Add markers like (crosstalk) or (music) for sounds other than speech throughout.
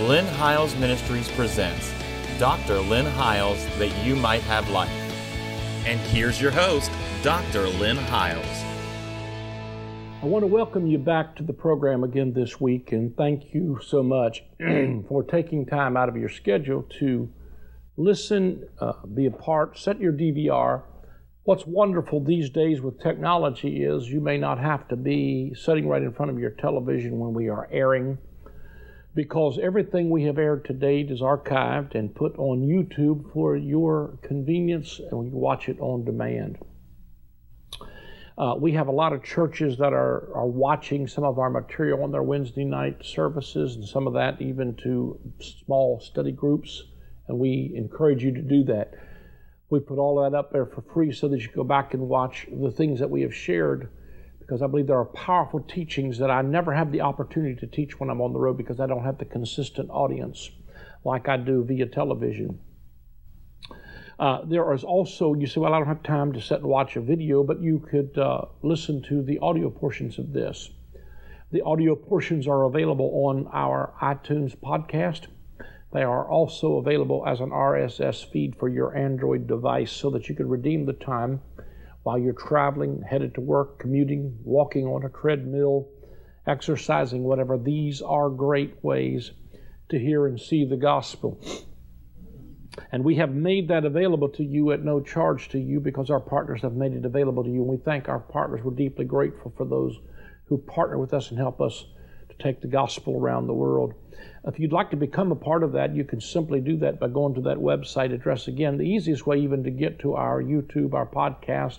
Lynn Hiles Ministries presents Dr. Lynn Hiles That You Might Have Life. And here's your host, Dr. Lynn Hiles. I want to welcome you back to the program again this week and thank you so much (clears throat) for taking time out of your schedule to listen, uh, be a part, set your DVR. What's wonderful these days with technology is you may not have to be sitting right in front of your television when we are airing because everything we have aired to date is archived and put on YouTube for your convenience and you watch it on demand. Uh, we have a lot of churches that are, are watching some of our material on their Wednesday night services and some of that even to small study groups, and we encourage you to do that. We put all that up there for free so that you go back and watch the things that we have shared because I believe there are powerful teachings that I never have the opportunity to teach when I'm on the road because I don't have the consistent audience like I do via television. Uh, there is also, you say, well, I don't have time to sit and watch a video, but you could uh, listen to the audio portions of this. The audio portions are available on our iTunes podcast. They are also available as an RSS feed for your Android device so that you can redeem the time while you're traveling, headed to work, commuting, walking on a treadmill, exercising, whatever. These are great ways to hear and see the gospel. And we have made that available to you at no charge to you because our partners have made it available to you. And we thank our partners. We're deeply grateful for those who partner with us and help us to take the gospel around the world. If you'd like to become a part of that, you can simply do that by going to that website address again. The easiest way, even to get to our YouTube, our podcast,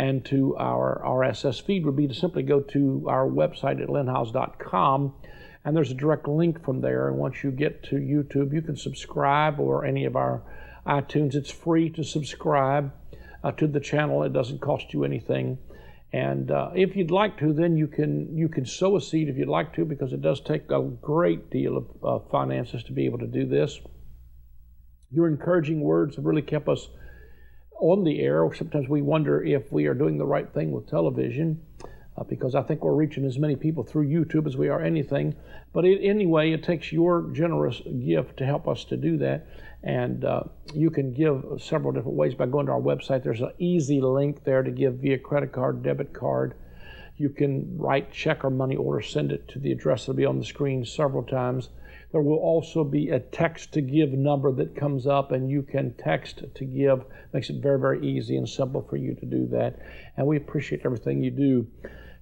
and to our RSS feed would be to simply go to our website at lynnhiles.com and there's a direct link from there. And once you get to YouTube, you can subscribe or any of our iTunes. It's free to subscribe uh, to the channel. It doesn't cost you anything. And uh, if you'd like to, then you can you can sow a seed if you'd like to, because it does take a great deal of uh, finances to be able to do this. Your encouraging words have really kept us on the air. Sometimes we wonder if we are doing the right thing with television. Uh, because I think we're reaching as many people through YouTube as we are anything. But it, anyway, it takes your generous gift to help us to do that. And uh, you can give several different ways by going to our website. There's an easy link there to give via credit card, debit card. You can write check or money order, send it to the address that'll be on the screen several times. There will also be a text to give number that comes up, and you can text to give. Makes it very, very easy and simple for you to do that. And we appreciate everything you do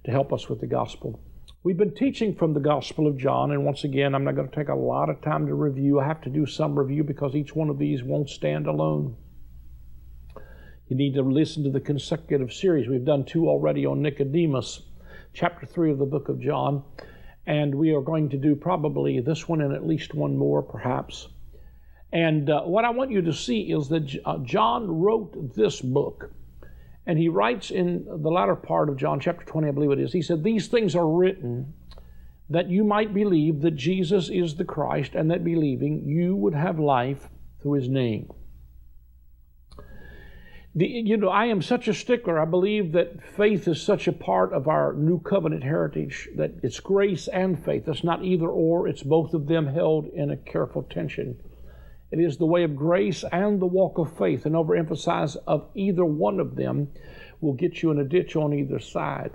to help us with the gospel. We've been teaching from the Gospel of John, and once again, I'm not going to take a lot of time to review. I have to do some review because each one of these won't stand alone. You need to listen to the consecutive series. We've done two already on Nicodemus, chapter 3 of the book of John, and we are going to do probably this one and at least one more, perhaps. And uh, what I want you to see is that uh, John wrote this book and he writes in the latter part of John chapter 20, I believe it is, he said, These things are written that you might believe that Jesus is the Christ, and that believing you would have life through his name. You know, I am such a stickler. I believe that faith is such a part of our new covenant heritage that it's grace and faith. It's not either or, it's both of them held in a careful tension. It is the way of grace and the walk of faith. An overemphasis of either one of them will get you in a ditch on either side.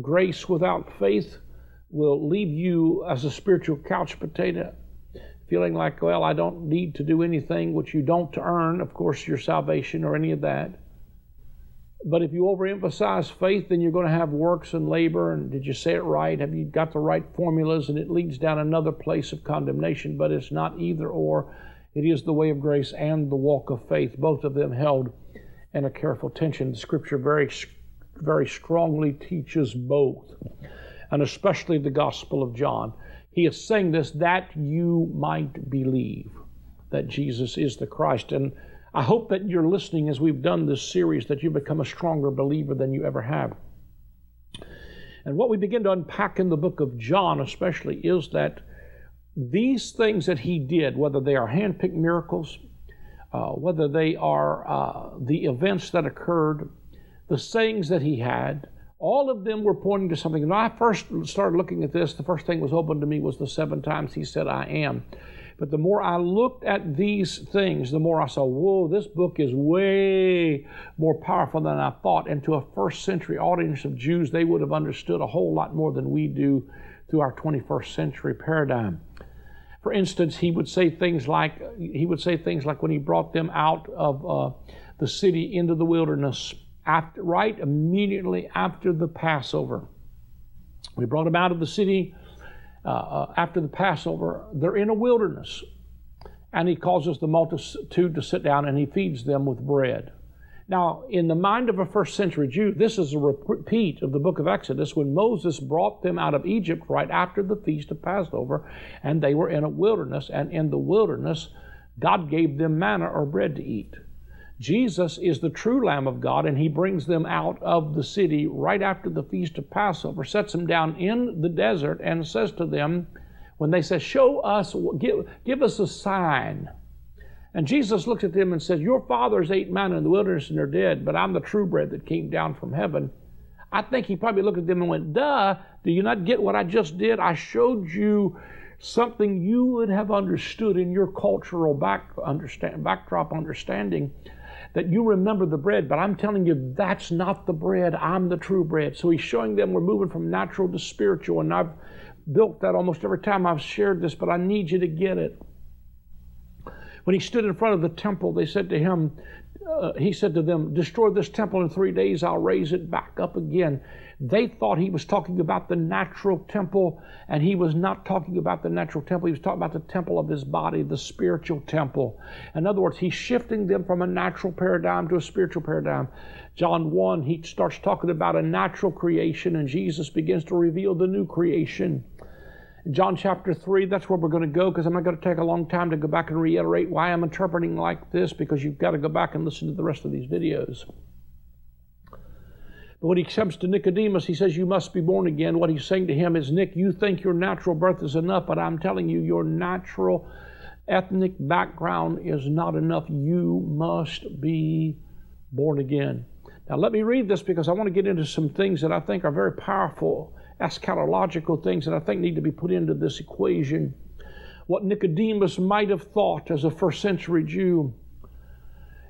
Grace without faith will leave you as a spiritual couch potato, feeling like, well, I don't need to do anything which you don't earn, of course, your salvation or any of that. But if you overemphasize faith, then you're going to have works and labor. And did you say it right? Have you got the right formulas? And it leads down another place of condemnation. But it's not either or. It is the way of grace and the walk of faith, both of them held in a careful tension. The scripture very, very strongly teaches both, and especially the Gospel of John. He is saying this that you might believe that Jesus is the Christ. And I hope that you're listening as we've done this series, that you become a stronger believer than you ever have. And what we begin to unpack in the book of John, especially, is that these things that he did, whether they are handpicked miracles, uh, whether they are uh, the events that occurred, the sayings that he had, All of them were pointing to something. When I first started looking at this, the first thing that was open to me was the seven times he said, I am. But the more I looked at these things, the more I saw, whoa, this book is way more powerful than I thought. And to a first century audience of Jews, they would have understood a whole lot more than we do through our 21st century paradigm. For instance, he would say things like he would say things like when he brought them out of uh, the city into the wilderness, after, right immediately after the Passover. We brought them out of the city uh, uh, after the Passover. They're in a wilderness, and he causes the multitude to sit down and he feeds them with bread. Now, in the mind of a first century Jew, this is a repeat of the book of Exodus when Moses brought them out of Egypt right after the feast of Passover, and they were in a wilderness, and in the wilderness, God gave them manna or bread to eat. Jesus is the true Lamb of God, and He brings them out of the city right after the feast of Passover, sets them down in the desert, and says to them, when they say, Show us, give, give us a sign and Jesus looks at them and said, Your fathers ate manna in the wilderness and they're dead, but I'm the true bread that came down from heaven. I think he probably looked at them and went, Duh, do you not get what I just did? I showed you something you would have understood in your cultural back, understand, backdrop understanding that you remember the bread, but I'm telling you that's not the bread. I'm the true bread. So he's showing them we're moving from natural to spiritual, and I've built that almost every time I've shared this, but I need you to get it. When he stood in front of the temple, they said to him, uh, he said to them, Destroy this temple in three days, I'll raise it back up again. They thought he was talking about the natural temple, and he was not talking about the natural temple. He was talking about the temple of his body, the spiritual temple. In other words, he's shifting them from a natural paradigm to a spiritual paradigm. John 1, he starts talking about a natural creation, and Jesus begins to reveal the new creation. John chapter 3, that's where we're going to go because I'm not going to take a long time to go back and reiterate why I'm interpreting like this because you've got to go back and listen to the rest of these videos. But when he comes to Nicodemus, he says, You must be born again. What he's saying to him is, Nick, you think your natural birth is enough, but I'm telling you, your natural ethnic background is not enough. You must be born again. Now, let me read this because I want to get into some things that I think are very powerful eschatological things that I think need to be put into this equation. What Nicodemus might have thought as a first century Jew.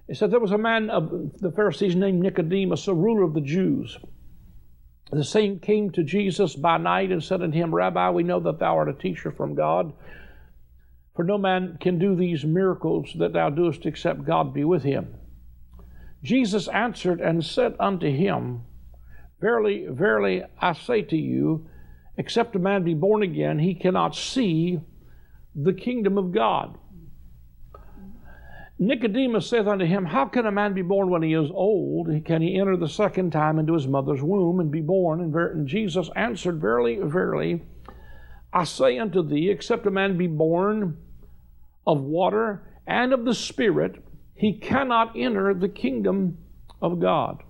He said there was a man of the Pharisees named Nicodemus, a ruler of the Jews. The same came to Jesus by night and said unto him, Rabbi, we know that thou art a teacher from God. For no man can do these miracles that thou doest except God be with him. Jesus answered and said unto him, Verily, verily, I say to you, except a man be born again, he cannot see the kingdom of God. Nicodemus saith unto him, How can a man be born when he is old? Can he enter the second time into his mother's womb and be born? And Jesus answered, Verily, verily, I say unto thee, except a man be born of water and of the Spirit, he cannot enter the kingdom of God.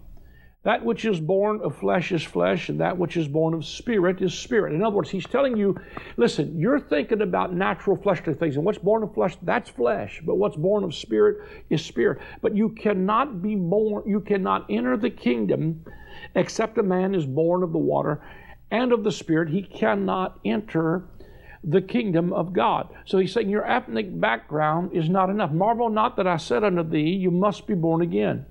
That which is born of flesh is flesh, and that which is born of spirit is spirit. In other words, he's telling you, listen, you're thinking about natural fleshly things, and what's born of flesh, that's flesh, but what's born of spirit is spirit. But you cannot be born, you cannot enter the kingdom except a man is born of the water and of the spirit. He cannot enter the kingdom of God. So he's saying your ethnic background is not enough. Marvel not that I said unto thee, you must be born again.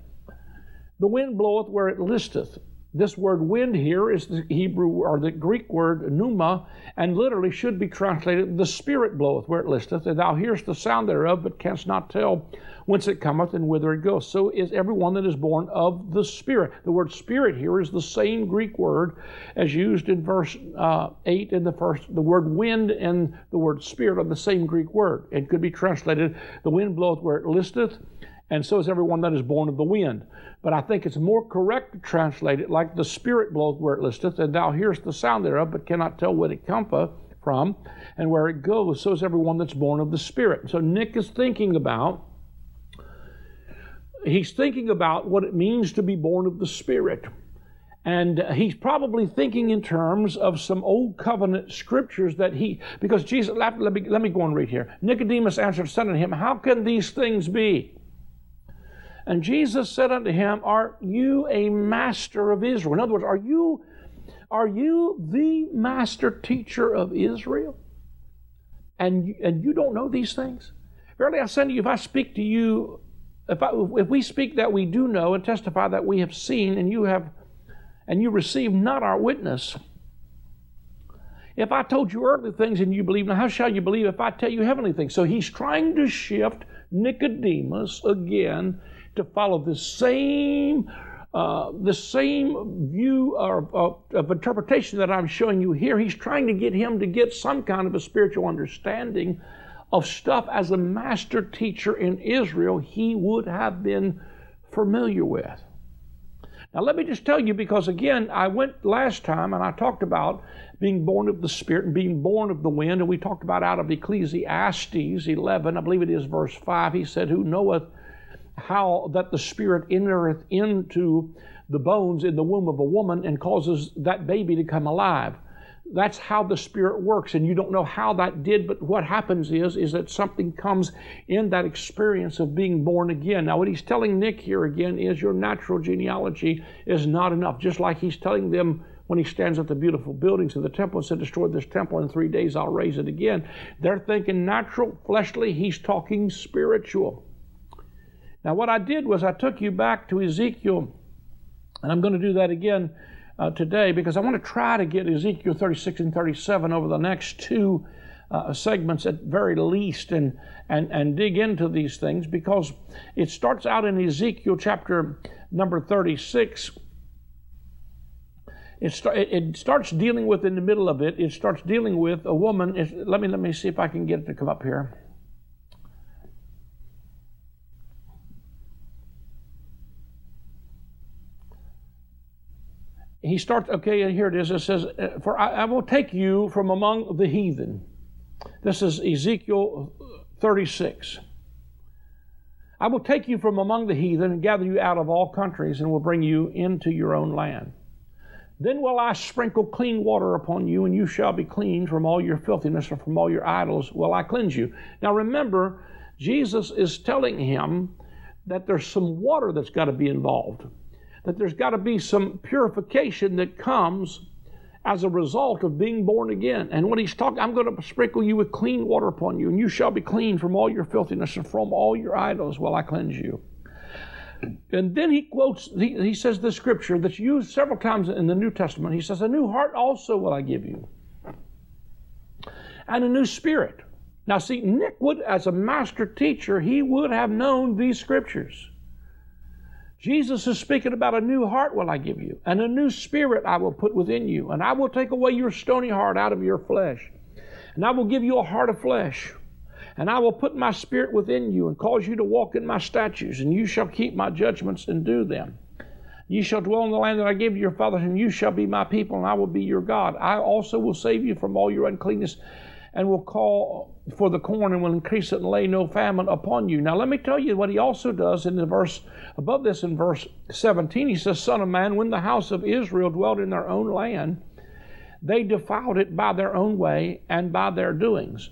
The wind bloweth where it listeth. This word wind here is the Hebrew or the Greek word pneuma, and literally should be translated, the Spirit bloweth where it listeth, and thou hearest the sound thereof, but canst not tell whence it cometh and whither it goeth. So is everyone that is born of the Spirit. The word Spirit here is the same Greek word as used in verse uh, 8 in the first. The word wind and the word Spirit are the same Greek word. It could be translated, the wind bloweth where it listeth, and so is everyone that is born of the wind. But I think it's more correct to translate it like the Spirit bloweth where it listeth, and thou hearest the sound thereof, but cannot tell where it cometh from and where it goes. So is everyone that's born of the Spirit. So Nick is thinking about he's thinking about what it means to be born of the Spirit. And he's probably thinking in terms of some old covenant scriptures that he, because Jesus, let, me, let me go and read here. Nicodemus answered, said unto him, How can these things be? And Jesus said unto him, Are you a master of Israel? In other words, are you, are you the master teacher of Israel? And, and you don't know these things? Verily I say to you, if I speak to you, if, I, if we speak that we do know and testify that we have seen, and you have and you receive not our witness, if I told you earthly things and you believe, now how shall you believe if I tell you heavenly things? So he's trying to shift Nicodemus again to follow the same uh, the same view of, of, of, interpretation that I'm showing you here. He's trying to get him to get some kind of a spiritual understanding of stuff as a master teacher in Israel he would have been familiar with. Now, let me just tell you, because again, I went last time and I talked about being born of the Spirit and being born of the wind, and we talked about out of Ecclesiastes 11, I believe it is verse 5, he said, Who knoweth how that the Spirit entereth into the bones in the womb of a woman and causes that baby to come alive. That's how the Spirit works, and you don't know how that did, but what happens is, is that something comes in that experience of being born again. Now, what he's telling Nick here again is your natural genealogy is not enough, just like he's telling them when he stands at the beautiful buildings of the temple and said, Destroy this temple in three days, I'll raise it again. They're thinking natural, fleshly, he's talking spiritual. Now, what I did was I took you back to Ezekiel, and I'm going to do that again uh, today because I want to try to get Ezekiel 36 and 37 over the next two uh, segments at very least and, and, and dig into these things because it starts out in Ezekiel chapter number 36. It, start, it, starts dealing with in the middle of it, it starts dealing with a woman. let me let me see if I can get it to come up here. He starts, okay, and here it is. It says, uh, For I, I, will take you from among the heathen. This is Ezekiel 36. I will take you from among the heathen and gather you out of all countries and will bring you into your own land. Then will I sprinkle clean water upon you, and you shall be clean from all your filthiness and from all your idols will I cleanse you. Now remember, Jesus is telling him that there's some water that's got to be involved that there's got to be some purification that comes as a result of being born again. And when he's talking, I'm going to sprinkle you with clean water upon you, and you shall be clean from all your filthiness and from all your idols while I cleanse you. And then he quotes, he, he says the scripture that's used several times in the New Testament. He says, A new heart also will I give you, and a new spirit. Now, see, Nick would, as a master teacher, he would have known these scriptures. Jesus is speaking about a new heart will I give you, and a new spirit I will put within you, and I will take away your stony heart out of your flesh, and I will give you a heart of flesh. And I will put my spirit within you and cause you to walk in my statutes, and you shall keep my judgments and do them. You shall dwell in the land that I gave to your fathers, and you shall be my people, and I will be your God. I also will save you from all your uncleanness and will call for the corn and will increase it and lay no famine upon you. Now, let me tell you what he also does in the verse above this in verse 17. He says, Son of man, when the house of Israel dwelt in their own land, they defiled it by their own way and by their doings.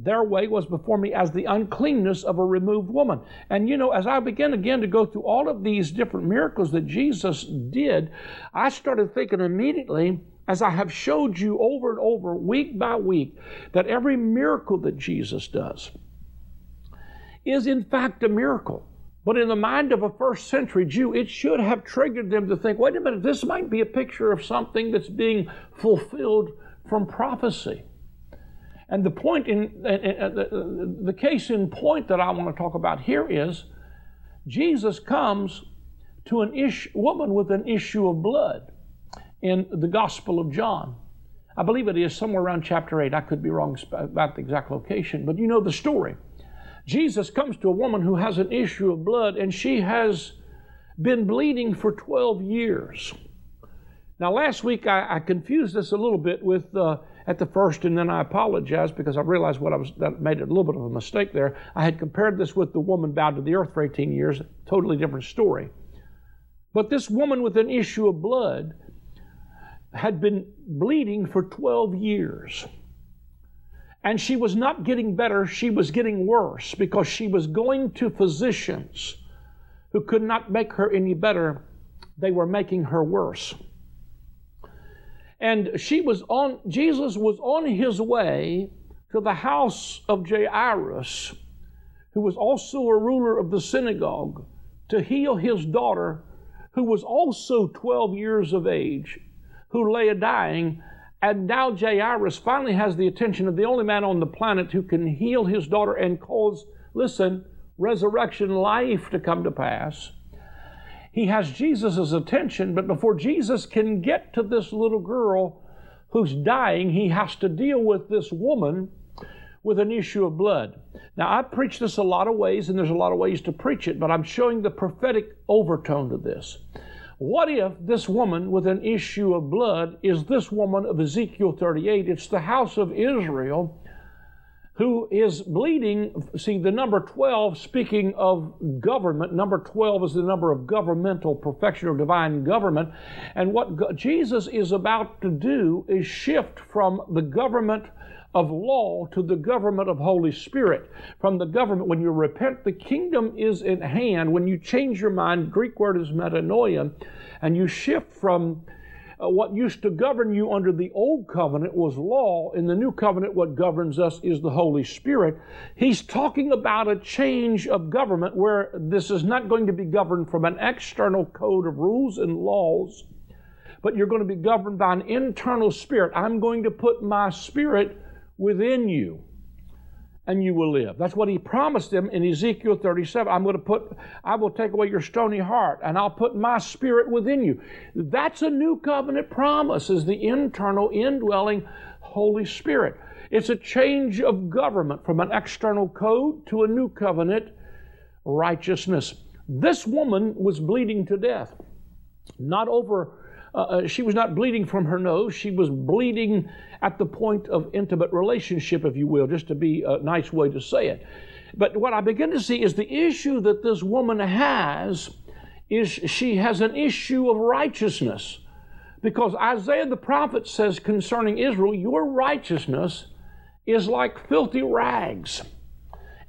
Their way was before me as the uncleanness of a removed woman. And you know, as I began again to go through all of these different miracles that Jesus did, I started thinking immediately as I have showed you over and over, week by week, that every miracle that Jesus does is in fact a miracle. But in the mind of a first century Jew, it should have triggered them to think wait a minute, this might be a picture of something that's being fulfilled from prophecy. And the point in, uh, uh, the case in point that I want to talk about here is Jesus comes to an issue, woman with an issue of blood in the Gospel of John. I believe it is somewhere around chapter 8. I could be wrong about the exact location, but you know the story. Jesus comes to a woman who has an issue of blood, and she has been bleeding for 12 years. Now, last week I, I confused this a little bit with uh, at the first, and then I apologized because I realized what I was that made a little bit of a mistake there. I had compared this with the woman bowed to the earth for 18 years, totally different story. But this woman with an issue of blood had been bleeding for 12 years. And she was not getting better, she was getting worse because she was going to physicians who could not make her any better, they were making her worse. And she was on, Jesus was on his way to the house of Jairus, who was also a ruler of the synagogue, to heal his daughter, who was also 12 years of age, who lay a dying. And now Jairus finally has the attention of the only man on the planet who can heal his daughter and cause, listen, resurrection life to come to pass. He has Jesus' attention, but before Jesus can get to this little girl who's dying, he has to deal with this woman with an issue of blood. Now, I preach this a lot of ways, and there's a lot of ways to preach it, but I'm showing the prophetic overtone to this. What if this woman with an issue of blood is this woman of Ezekiel 38? It's the house of Israel who is bleeding. See, the number 12, speaking of government, number 12 is the number of governmental perfection or divine government. And what Jesus is about to do is shift from the government of law to the government of Holy Spirit. From the government, when you repent, the kingdom is in hand. When you change your mind, Greek word is metanoia, and you shift from uh, what used to govern you under the old covenant was law. In the new covenant, what governs us is the Holy Spirit. He's talking about a change of government where this is not going to be governed from an external code of rules and laws, but you're going to be governed by an internal spirit. I'm going to put my spirit within you and you will live. That's what he promised them in Ezekiel 37. I'm going to put, I will take away your stony heart and I'll put my spirit within you. That's a new covenant promise, is the internal indwelling Holy Spirit. It's a change of government from an external code to a new covenant righteousness. This woman was bleeding to death, not over uh, uh, she was not bleeding from her nose. She was bleeding at the point of intimate relationship, if you will, just to be a nice way to say it. But what I begin to see is the issue that this woman has is she has an issue of righteousness. Because Isaiah the prophet says concerning Israel, your righteousness is like filthy rags.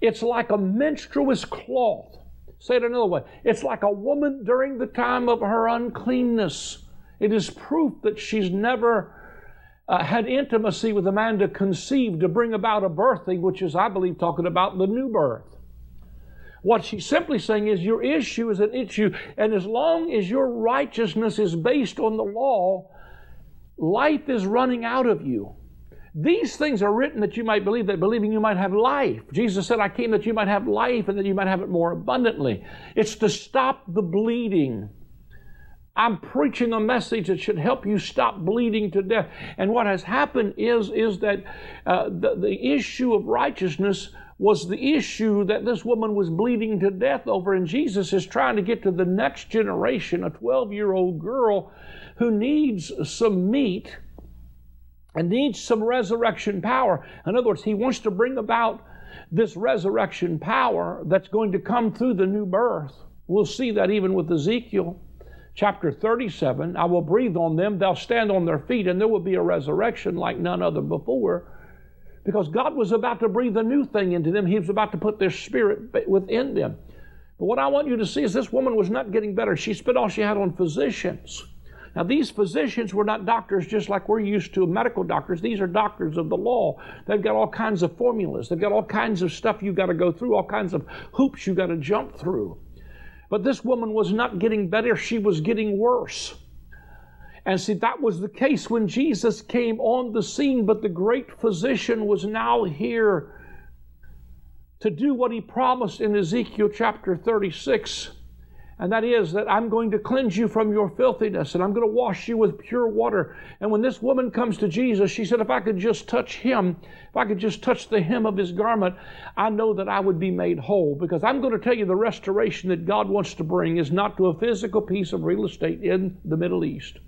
It's like a menstruous cloth. Say it another way. It's like a woman during the time of her uncleanness. It is proof that she's never uh, had intimacy with a man to conceive, to bring about a birthing, which is, I believe, talking about the new birth. What she's simply saying is your issue is an issue, and as long as your righteousness is based on the law, life is running out of you. These things are written that you might believe, that believing you might have life. Jesus said, I came that you might have life and that you might have it more abundantly. It's to stop the bleeding. I'm preaching a message that should help you stop bleeding to death. And what has happened is, is that uh, the, the issue of righteousness was the issue that this woman was bleeding to death over. And Jesus is trying to get to the next generation, a 12 year old girl who needs some meat and needs some resurrection power. In other words, he wants to bring about this resurrection power that's going to come through the new birth. We'll see that even with Ezekiel chapter 37 I will breathe on them, they'll stand on their feet, and there will be a resurrection like none other before. Because God was about to breathe a new thing into them, He was about to put their spirit within them. But what I want you to see is this woman was not getting better. She spent all she had on physicians. Now, these physicians were not doctors just like we're used to medical doctors. These are doctors of the law. They've got all kinds of formulas. They've got all kinds of stuff you've got to go through, all kinds of hoops you've got to jump through. But this woman was not getting better, she was getting worse. And see, that was the case when Jesus came on the scene, but the great physician was now here to do what he promised in Ezekiel chapter 36 and that is that I'm going to cleanse you from your filthiness and I'm going to wash you with pure water. And when this woman comes to Jesus, she said, If I could just touch him, if I could just touch the hem of his garment, I know that I would be made whole. Because I'm going to tell you the restoration that God wants to bring is not to a physical piece of real estate in the Middle East.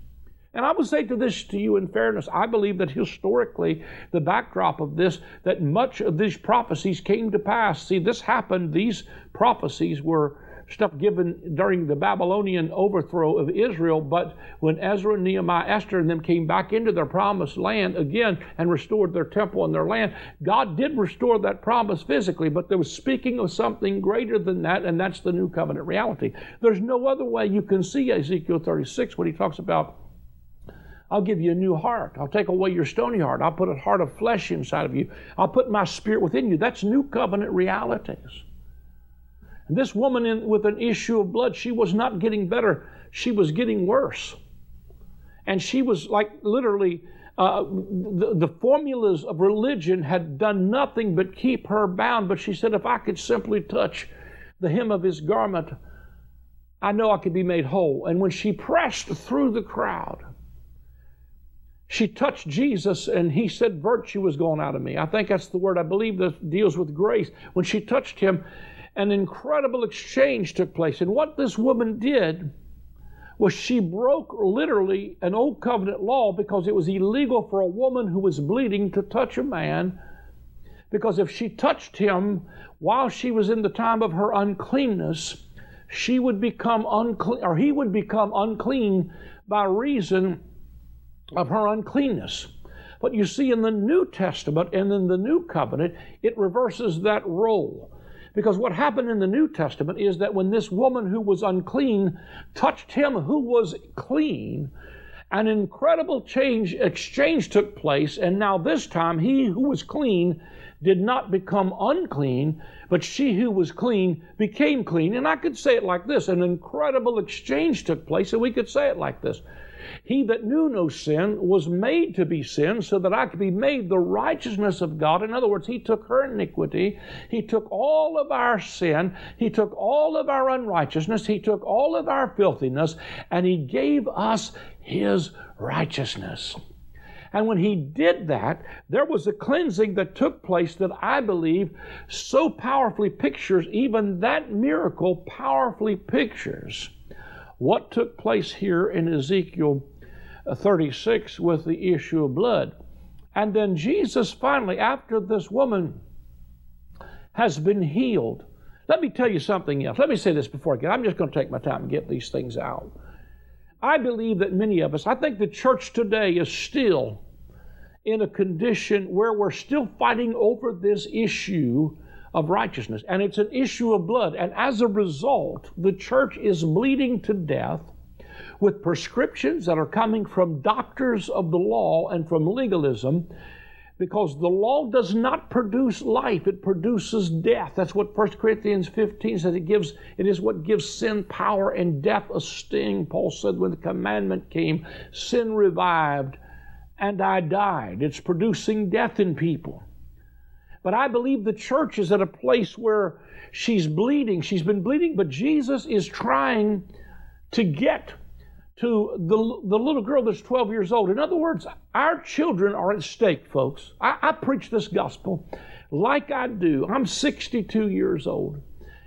And I would say to this to you in fairness, I believe that historically, the backdrop of this, that much of these prophecies came to pass. See, this happened, these prophecies were stuff given during the Babylonian overthrow of Israel, but when Ezra, Nehemiah, Esther, and them came back into their promised land again and restored their temple and their land, God did restore that promise physically, but there was speaking of something greater than that, and that's the new covenant reality. There's no other way you can see Ezekiel 36 when he talks about I'll give you a new heart. I'll take away your stony heart. I'll put a heart of flesh inside of you. I'll put my spirit within you. That's new covenant realities. This woman in, with an issue of blood, she was not getting better, she was getting worse. And she was like literally, uh, the, the formulas of religion had done nothing but keep her bound. But she said, if I could simply touch the hem of his garment, I know I could be made whole. And when she pressed through the crowd, she touched Jesus and he said, Virtue was going out of me. I think that's the word I believe that deals with grace. When she touched him, an incredible exchange took place. And what this woman did was she broke literally an old covenant law because it was illegal for a woman who was bleeding to touch a man. Because if she touched him while she was in the time of her uncleanness, she would become unclean, or he would become unclean by reason of her uncleanness. But you see, in the New Testament and in the New Covenant, it reverses that role. Because what happened in the New Testament is that when this woman who was unclean touched him who was clean, an incredible change exchange took place, and now this time he who was clean did not become unclean, but she who was clean became clean. And I could say it like this an incredible exchange took place, and we could say it like this he that knew no sin was made to be sin so that I could be made the righteousness of God. In other words, He took her iniquity, He took all of our sin, He took all of our unrighteousness, He took all of our filthiness, and He gave us His righteousness. And when he did that, there was a cleansing that took place that I believe so powerfully pictures, even that miracle powerfully pictures what took place here in Ezekiel uh, 36 with the issue of blood. And then Jesus finally, after this woman has been healed, let me tell you something else. Let me say this before I get. I'm just going to take my time and get these things out. I believe that many of us, I think the church today is still in a condition where we're still fighting over this issue of righteousness. And it's an issue of blood. And as a result, the church is bleeding to death with prescriptions that are coming from doctors of the law and from legalism because the law does not produce life it produces death. That's what 1 corinthians 15 says. It gives it is what gives sin power and death a sting. Paul said when the commandment came sin revived and i died. It's producing death in people. But I believe the church is at a place where she's bleeding. She's been bleeding, but Jesus is trying to get to the, the little girl that's 12 years old. In other words, our children are at stake, folks. I, I preach this gospel like I do. I'm 62 years old,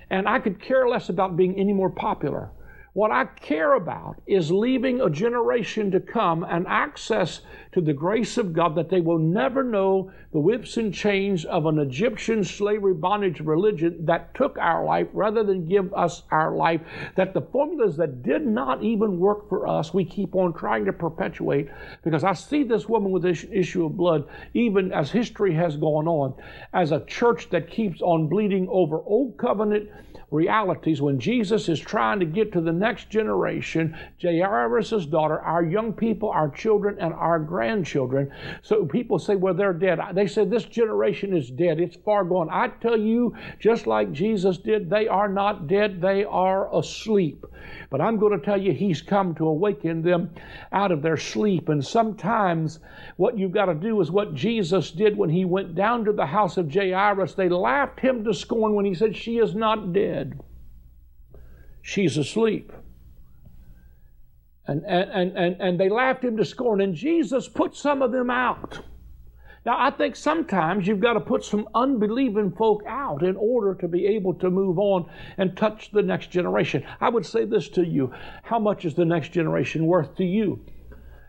and I could care less about being any more popular. What I care about is leaving a generation to come an access to the grace of God that they will never know the whips and chains of an Egyptian slavery bondage religion that took our life rather than give us our life. That the formulas that did not even work for us, we keep on trying to perpetuate. Because I see this woman with this issue of blood, even as history has gone on, as a church that keeps on bleeding over old covenant realities when Jesus is trying to get to the next generation, Jairus' daughter, our young people, our children, and our grandchildren. So people say, well, they're dead. They said this generation is dead. It's far gone. I tell you, just like Jesus did, they are not dead, they are asleep. But I'm going to tell you, He's come to awaken them out of their sleep. And sometimes what you've got to do is what Jesus did when He went down to the house of Jairus. They laughed Him to scorn when He said, She is not dead, she's asleep. And, and, and, and they laughed him to scorn, and Jesus put some of them out. Now, I think sometimes you've got to put some unbelieving folk out in order to be able to move on and touch the next generation. I would say this to you How much is the next generation worth to you?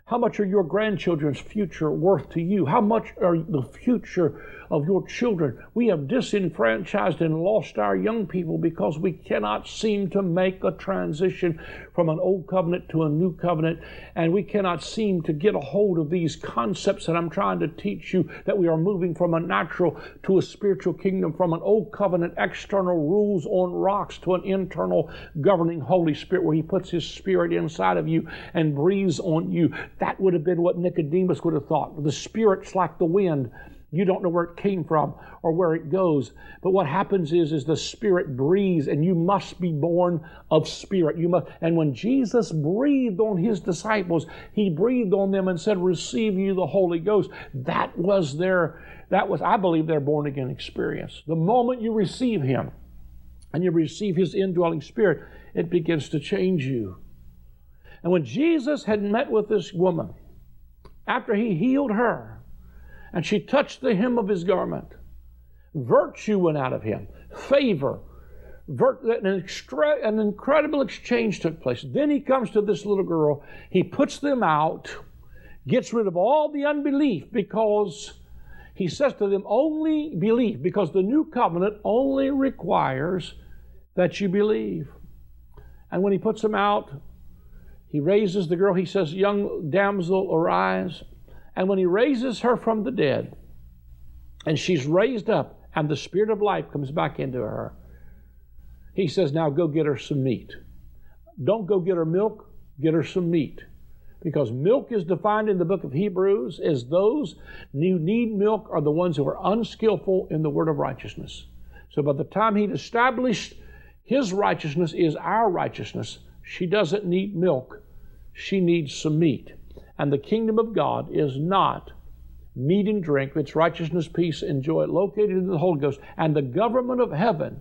How much are your grandchildren's future worth to you? How much are the future of your children? We have disenfranchised and lost our young people because we cannot seem to make a transition from an old covenant to a new covenant, and we cannot seem to get a hold of these concepts that I'm trying to teach you that we are moving from a natural to a spiritual kingdom, from an old covenant external rules on rocks to an internal governing Holy Spirit where He puts His Spirit inside of you and breathes on you. That would have been what Nicodemus would have thought. The Spirit's like the wind. You don't know where it came from or where it goes. But what happens is, is the Spirit breathes, and you must be born of Spirit. You must. And when Jesus breathed on His disciples, He breathed on them and said, "Receive you the Holy Ghost." That was their. That was, I believe, their born again experience. The moment you receive Him, and you receive His indwelling Spirit, it begins to change you. And when Jesus had met with this woman, after he healed her, and she touched the hem of his garment, virtue went out of him, favor, an, extra, an incredible exchange took place. Then he comes to this little girl, he puts them out, gets rid of all the unbelief because he says to them, only believe, because the new covenant only requires that you believe. And when he puts them out, he raises the girl. He says, Young damsel, arise. And when he raises her from the dead, and she's raised up, and the spirit of life comes back into her, he says, Now go get her some meat. Don't go get her milk, get her some meat. Because milk is defined in the book of Hebrews as those who need milk are the ones who are unskillful in the word of righteousness. So by the time he'd established his righteousness is our righteousness, she doesn't need milk, she needs some meat. And the kingdom of God is not meat and drink, it's righteousness, peace, and joy located in the Holy Ghost. And the government of heaven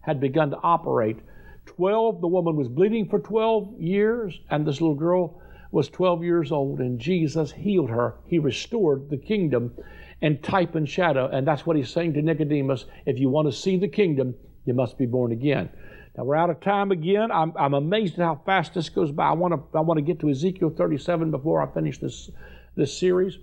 had begun to operate. 12, the woman was bleeding for 12 years, and this little girl was 12 years old, and Jesus healed her. He restored the kingdom in type and shadow. And that's what he's saying to Nicodemus. If you want to see the kingdom, you must be born again. Now we're out of time again. I'm, I'm amazed at how fast this goes by. I want to I want to get to Ezekiel 37 before I finish this this series,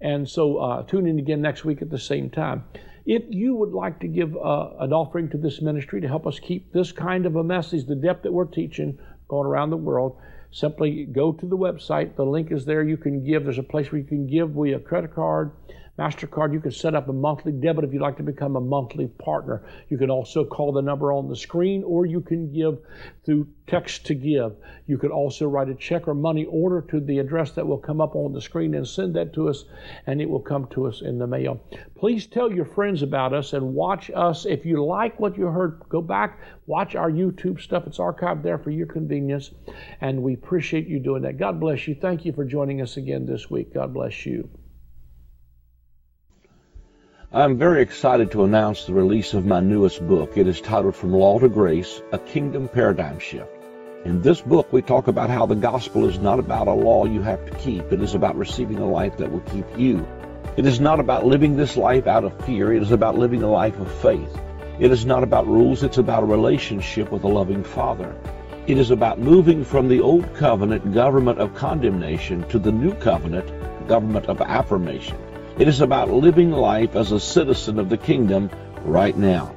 and so uh, tune in again next week at the same time. If you would like to give uh, an offering to this ministry to help us keep this kind of a message, the depth that we're teaching, going around the world, simply go to the website. The link is there. You can give. There's a place where you can give via credit card MasterCard, you can set up a monthly debit if you'd like to become a monthly partner. You can also call the number on the screen or you can give through text to give. You could also write a check or money order to the address that will come up on the screen and send that to us and it will come to us in the mail. Please tell your friends about us and watch us. If you like what you heard, go back, watch our YouTube stuff. It's archived there for your convenience and we appreciate you doing that. God bless you. Thank you for joining us again this week. God bless you. I'm very excited to announce the release of my newest book. It is titled From Law to Grace, A Kingdom Paradigm Shift. In this book, we talk about how the gospel is not about a law you have to keep. It is about receiving a life that will keep you. It is not about living this life out of fear. It is about living a life of faith. It is not about rules. It's about a relationship with a loving Father. It is about moving from the old covenant government of condemnation to the new covenant government of affirmation. It is about living life as a citizen of the kingdom right now.